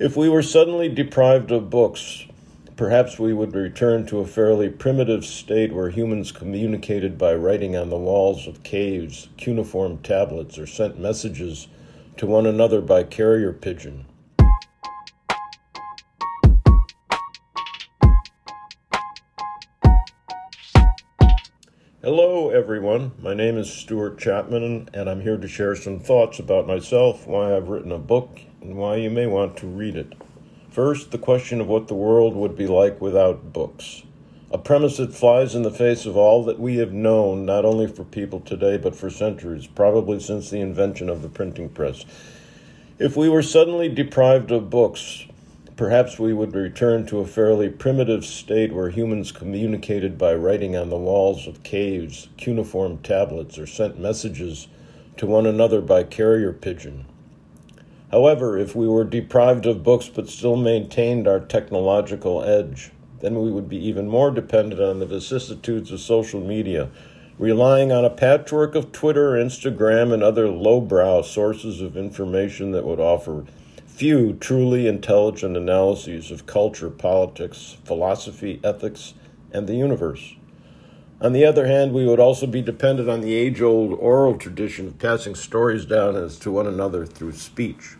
If we were suddenly deprived of books, perhaps we would return to a fairly primitive state where humans communicated by writing on the walls of caves, cuneiform tablets, or sent messages to one another by carrier pigeon. Hello, everyone. My name is Stuart Chapman, and I'm here to share some thoughts about myself, why I've written a book, and why you may want to read it. First, the question of what the world would be like without books. A premise that flies in the face of all that we have known, not only for people today, but for centuries, probably since the invention of the printing press. If we were suddenly deprived of books, perhaps we would return to a fairly primitive state where humans communicated by writing on the walls of caves, cuneiform tablets, or sent messages to one another by carrier pigeon. However, if we were deprived of books but still maintained our technological edge, then we would be even more dependent on the vicissitudes of social media, relying on a patchwork of Twitter, Instagram, and other lowbrow sources of information that would offer few truly intelligent analyses of culture, politics, philosophy, ethics, and the universe. On the other hand, we would also be dependent on the age old oral tradition of passing stories down as to one another through speech.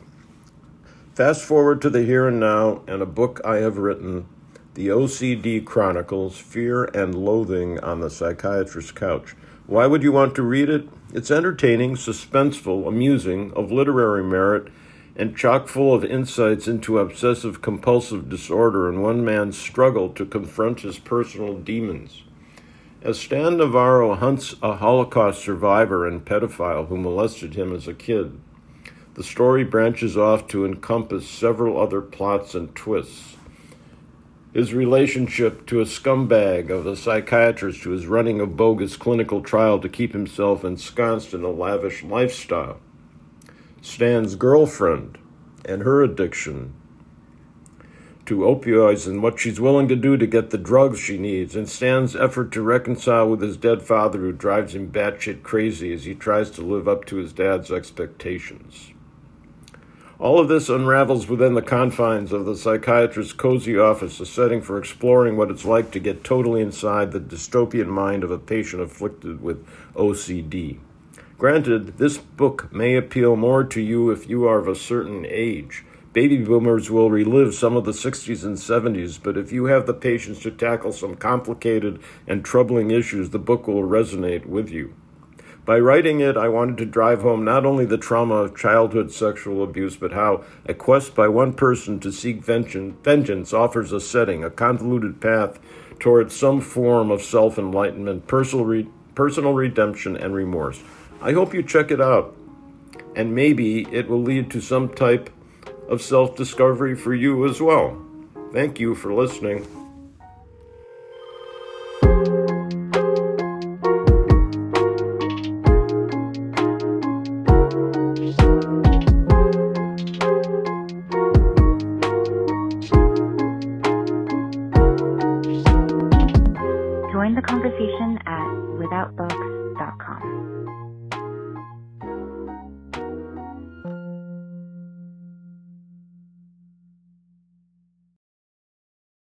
Fast forward to the here and now, and a book I have written, The OCD Chronicles Fear and Loathing on the Psychiatrist's Couch. Why would you want to read it? It's entertaining, suspenseful, amusing, of literary merit, and chock full of insights into obsessive compulsive disorder and one man's struggle to confront his personal demons. As Stan Navarro hunts a Holocaust survivor and pedophile who molested him as a kid, the story branches off to encompass several other plots and twists. His relationship to a scumbag of a psychiatrist who is running a bogus clinical trial to keep himself ensconced in a lavish lifestyle Stan's girlfriend and her addiction to opioids and what she's willing to do to get the drugs she needs, and Stan's effort to reconcile with his dead father who drives him batshit crazy as he tries to live up to his dad's expectations. All of this unravels within the confines of the psychiatrist's cozy office, a setting for exploring what it's like to get totally inside the dystopian mind of a patient afflicted with OCD. Granted, this book may appeal more to you if you are of a certain age. Baby boomers will relive some of the 60s and 70s, but if you have the patience to tackle some complicated and troubling issues, the book will resonate with you. By writing it, I wanted to drive home not only the trauma of childhood sexual abuse, but how a quest by one person to seek vengeance offers a setting, a convoluted path towards some form of self enlightenment, personal, re- personal redemption, and remorse. I hope you check it out, and maybe it will lead to some type of self discovery for you as well. Thank you for listening. Join the conversation at withoutbooks.com.